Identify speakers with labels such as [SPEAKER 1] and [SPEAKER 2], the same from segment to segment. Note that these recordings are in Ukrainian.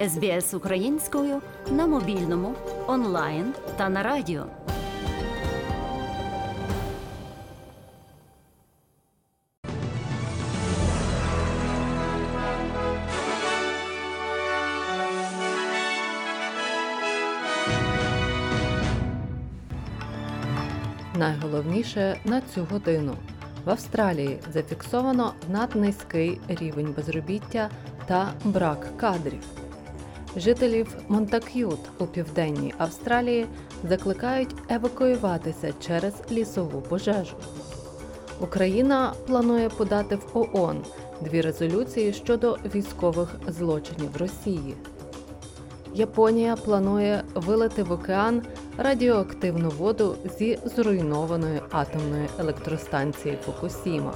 [SPEAKER 1] СБС українською на мобільному, онлайн та на радіо.
[SPEAKER 2] Найголовніше на цю годину в Австралії зафіксовано наднизький рівень безробіття та брак кадрів. Жителів Монтак'ют у південній Австралії закликають евакуюватися через лісову пожежу. Україна планує подати в ООН дві резолюції щодо військових злочинів Росії. Японія планує вилити в океан радіоактивну воду зі зруйнованої атомної електростанції Фукусіма.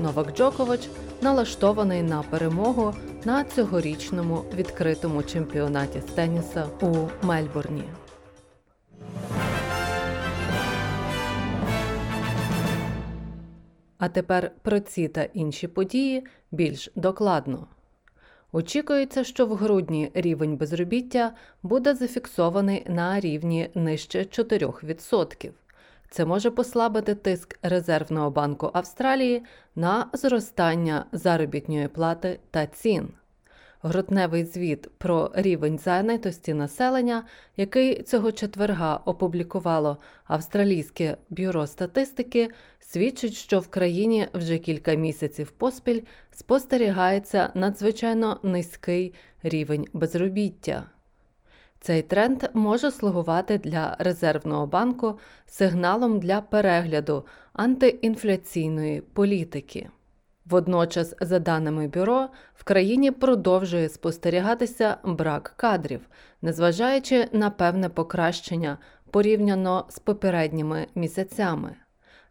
[SPEAKER 2] Новак Джокович налаштований на перемогу на цьогорічному відкритому чемпіонаті з теніса у Мельбурні. А тепер про ці та інші події більш докладно. Очікується, що в грудні рівень безробіття буде зафіксований на рівні нижче 4%. Це може послабити тиск Резервного банку Австралії на зростання заробітної плати та цін. Грудневий звіт про рівень зайнятості населення, який цього четверга опублікувало Австралійське бюро статистики, свідчить, що в країні вже кілька місяців поспіль спостерігається надзвичайно низький рівень безробіття. Цей тренд може слугувати для резервного банку сигналом для перегляду антиінфляційної політики. Водночас, за даними бюро, в країні продовжує спостерігатися брак кадрів, незважаючи на певне покращення порівняно з попередніми місяцями.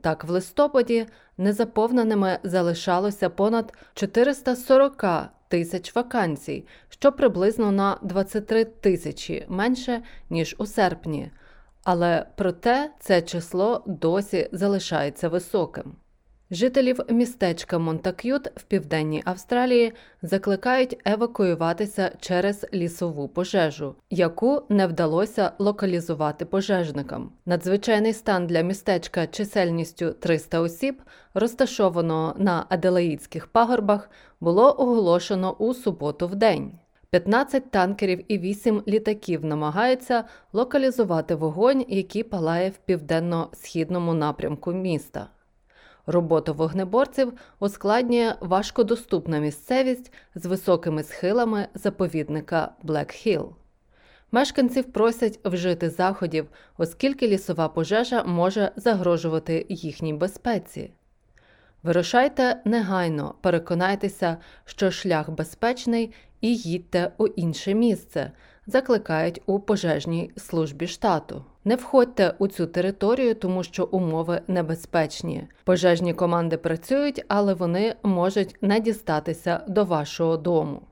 [SPEAKER 2] Так, в листопаді незаповненими залишалося понад 440 тисяч вакансій, що приблизно на 23 тисячі менше ніж у серпні. Але проте це число досі залишається високим. Жителів містечка Монтак'ют в південній Австралії закликають евакуюватися через лісову пожежу, яку не вдалося локалізувати пожежникам. Надзвичайний стан для містечка чисельністю 300 осіб, розташованого на Аделаїдських пагорбах, було оголошено у суботу в день. 15 танкерів і 8 літаків намагаються локалізувати вогонь, який палає в південно-східному напрямку міста. Роботу вогнеборців ускладнює важкодоступна місцевість з високими схилами заповідника Блек-Хілл. Мешканців просять вжити заходів, оскільки лісова пожежа може загрожувати їхній безпеці. Вирушайте негайно, переконайтеся, що шлях безпечний, і їдьте у інше місце, закликають у пожежній службі штату. Не входьте у цю територію, тому що умови небезпечні. Пожежні команди працюють, але вони можуть не дістатися до вашого дому.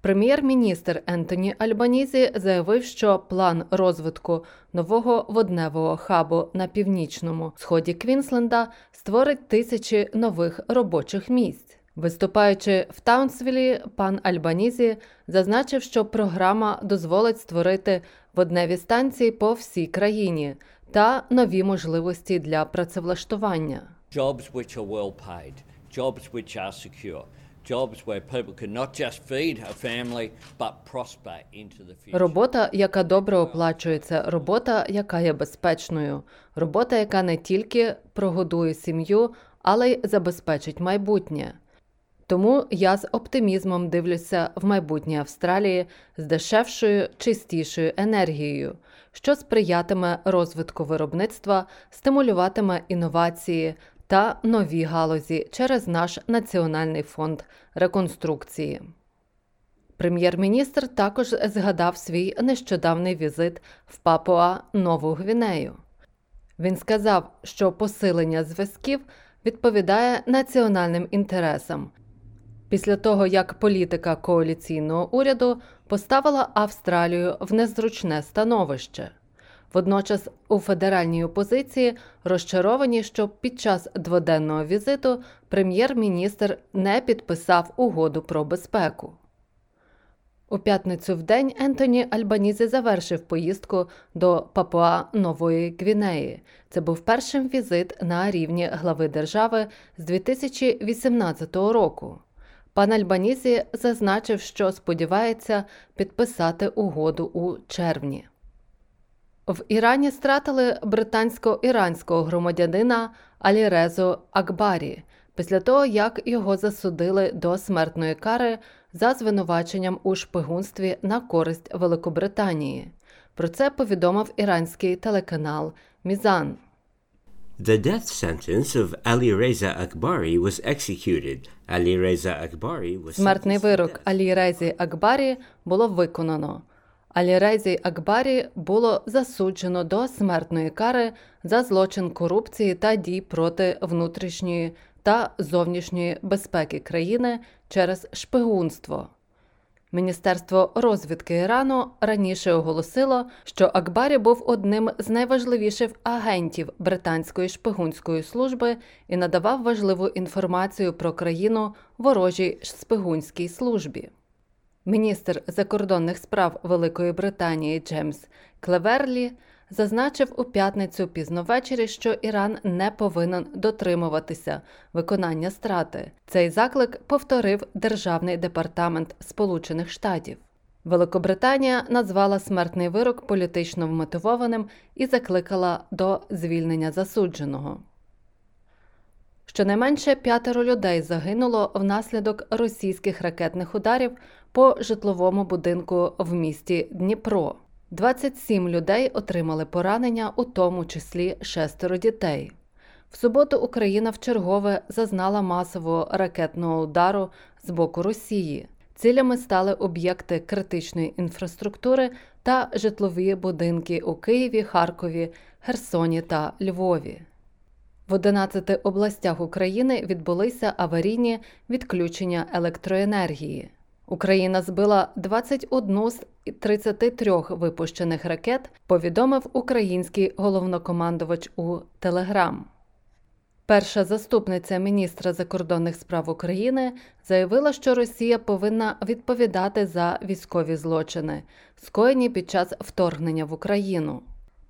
[SPEAKER 2] Прем'єр-міністр Ентоні Альбанізі заявив, що план розвитку нового водневого хабу на північному сході Квінсленда створить тисячі нових робочих місць. Виступаючи в Таунсвілі, пан Альбанізі зазначив, що програма дозволить створити водневі станції по всій країні та нові можливості для працевлаштування.
[SPEAKER 3] Jobs which are well paid, jobs which are secure.
[SPEAKER 2] Робота, яка добре оплачується, робота, яка є безпечною, робота, яка не тільки прогодує сім'ю, але й забезпечить майбутнє. Тому я з оптимізмом дивлюся в майбутнє Австралії з дешевшою, чистішою енергією, що сприятиме розвитку виробництва, стимулюватиме інновації та нові галузі через наш Національний фонд реконструкції. Прем'єр-міністр також згадав свій нещодавний візит в Папуа Нову Гвінею. Він сказав, що посилення зв'язків відповідає національним інтересам після того, як політика коаліційного уряду поставила Австралію в незручне становище. Водночас у федеральній опозиції розчаровані, що під час дводенного візиту прем'єр-міністр не підписав угоду про безпеку. У п'ятницю в день Ентоні Альбанізі завершив поїздку до Папуа Нової Гвінеї. Це був першим візит на рівні глави держави з 2018 року. Пан Альбанізі зазначив, що сподівається підписати угоду у червні. В Ірані стратили британсько-іранського громадянина Алірезу Акбарі після того, як його засудили до смертної кари за звинуваченням у шпигунстві на користь Великобританії. Про це повідомив іранський телеканал Мізан.
[SPEAKER 4] The death sentence of Ali Reza Akbari was executed. Ali Reza Akbari was
[SPEAKER 2] Смертний вирок
[SPEAKER 4] death.
[SPEAKER 2] Алірезі Акбарі було виконано. Алірезі Акбарі було засуджено до смертної кари за злочин корупції та дій проти внутрішньої та зовнішньої безпеки країни через шпигунство. Міністерство розвідки Ірану раніше оголосило, що Акбарі був одним з найважливіших агентів британської шпигунської служби і надавав важливу інформацію про країну ворожій шпигунській службі. Міністр закордонних справ Великої Британії Джеймс Клеверлі зазначив у п'ятницю пізно ввечері, що Іран не повинен дотримуватися виконання страти. Цей заклик повторив Державний департамент Сполучених Штатів. Великобританія назвала смертний вирок політично вмотивованим і закликала до звільнення засудженого. Щонайменше п'ятеро людей загинуло внаслідок російських ракетних ударів по житловому будинку в місті Дніпро. 27 людей отримали поранення, у тому числі шестеро дітей. В суботу Україна вчергове зазнала масового ракетного удару з боку Росії. Цілями стали об'єкти критичної інфраструктури та житлові будинки у Києві, Харкові, Херсоні та Львові. В 11 областях України відбулися аварійні відключення електроенергії. Україна збила 21 з 33 випущених ракет, повідомив український головнокомандувач у Телеграм. Перша заступниця міністра закордонних справ України заявила, що Росія повинна відповідати за військові злочини, скоєні під час вторгнення в Україну.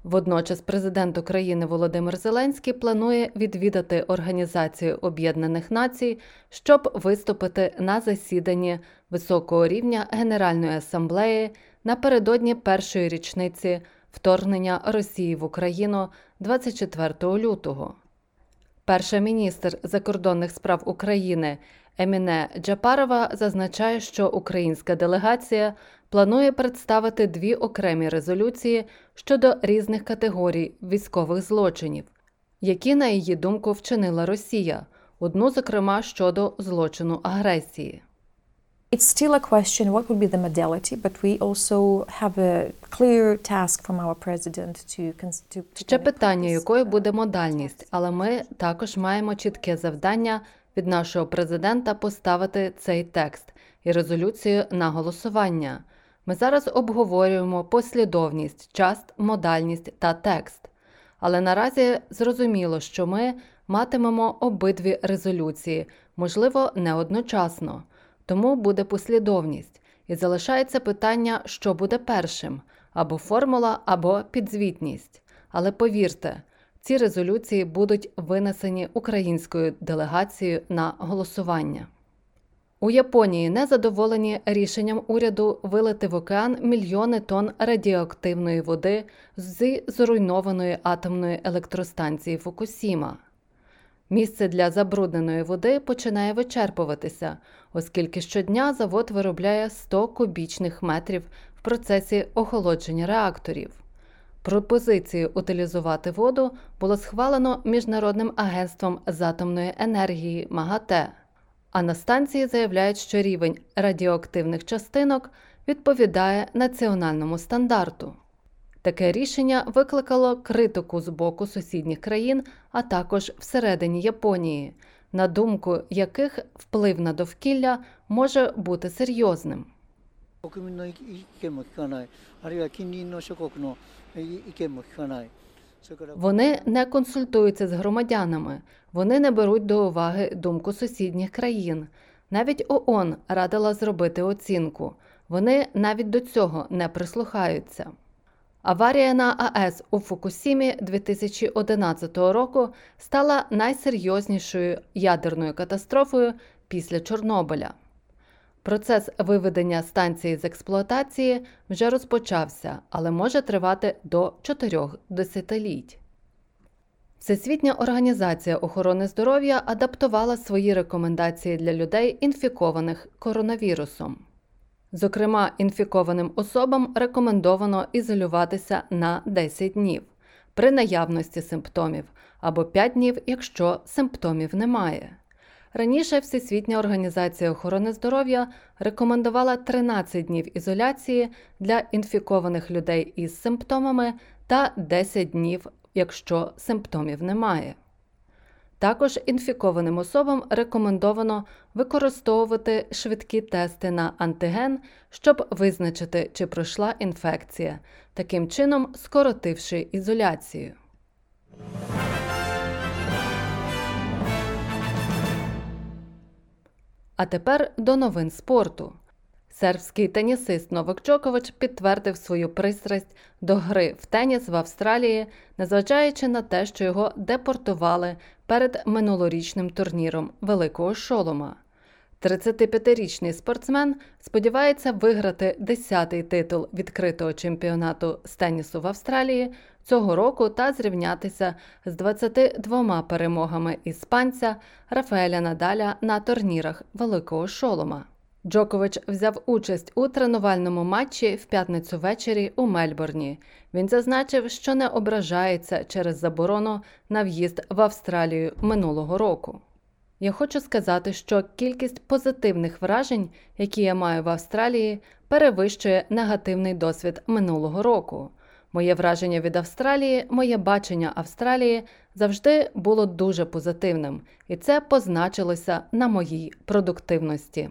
[SPEAKER 2] Водночас президент України Володимир Зеленський планує відвідати Організацію Об'єднаних Націй, щоб виступити на засіданні високого рівня Генеральної асамблеї напередодні першої річниці вторгнення Росії в Україну 24 лютого. Перша міністр закордонних справ України Еміне Джапарова зазначає, що українська делегація планує представити дві окремі резолюції щодо різних категорій військових злочинів, які, на її думку, вчинила Росія, одну, зокрема, щодо злочину агресії.
[SPEAKER 5] It's still a question what would be the modality, but we also have a clear task from our president to to,
[SPEAKER 2] Ще питання, якою
[SPEAKER 5] uh,
[SPEAKER 2] буде модальність, але ми також маємо чітке завдання від нашого президента поставити цей текст і резолюцію на голосування. Ми зараз обговорюємо послідовність, час, модальність та текст. Але наразі зрозуміло, що ми матимемо обидві резолюції, можливо, не одночасно. Тому буде послідовність. І залишається питання, що буде першим або формула, або підзвітність. Але повірте, ці резолюції будуть винесені українською делегацією на голосування. У Японії незадоволені рішенням уряду вилити в океан мільйони тонн радіоактивної води з зруйнованої атомної електростанції Фукусіма. Місце для забрудненої води починає вичерпуватися, оскільки щодня завод виробляє 100 кубічних метрів в процесі охолодження реакторів. Пропозицію утилізувати воду було схвалено Міжнародним агентством з атомної енергії МАГАТЕ. А на станції заявляють, що рівень радіоактивних частинок відповідає національному стандарту. Таке рішення викликало критику з боку сусідніх країн, а також всередині Японії, на думку яких вплив на довкілля може бути серйозним. Вони не консультуються з громадянами, вони не беруть до уваги думку сусідніх країн. Навіть ООН радила зробити оцінку. Вони навіть до цього не прислухаються. Аварія на АЕС у Фукусімі 2011 року стала найсерйознішою ядерною катастрофою після Чорнобиля. Процес виведення станції з експлуатації вже розпочався, але може тривати до чотирьох десятиліть. Всесвітня організація охорони здоров'я адаптувала свої рекомендації для людей, інфікованих коронавірусом. Зокрема, інфікованим особам рекомендовано ізолюватися на 10 днів при наявності симптомів або 5 днів, якщо симптомів немає. Раніше Всесвітня організація охорони здоров'я рекомендувала 13 днів ізоляції для інфікованих людей із симптомами та 10 днів, якщо симптомів немає. Також інфікованим особам рекомендовано використовувати швидкі тести на антиген, щоб визначити, чи пройшла інфекція, таким чином скоротивши ізоляцію. А тепер до новин спорту. Сербський тенісист Новак Джокович підтвердив свою пристрасть до гри в теніс в Австралії, незважаючи на те, що його депортували перед минулорічним турніром Великого Шолома. 35-річний спортсмен сподівається виграти 10-й титул відкритого чемпіонату з тенісу в Австралії цього року та зрівнятися з 22 перемогами іспанця Рафаеля Надаля на турнірах Великого Шолома. Джокович взяв участь у тренувальному матчі в п'ятницю ввечері у Мельбурні. Він зазначив, що не ображається через заборону на в'їзд в Австралію минулого року. Я хочу сказати, що кількість позитивних вражень, які я маю в Австралії, перевищує негативний досвід минулого року. Моє враження від Австралії, моє бачення Австралії завжди було дуже позитивним, і це позначилося на моїй продуктивності.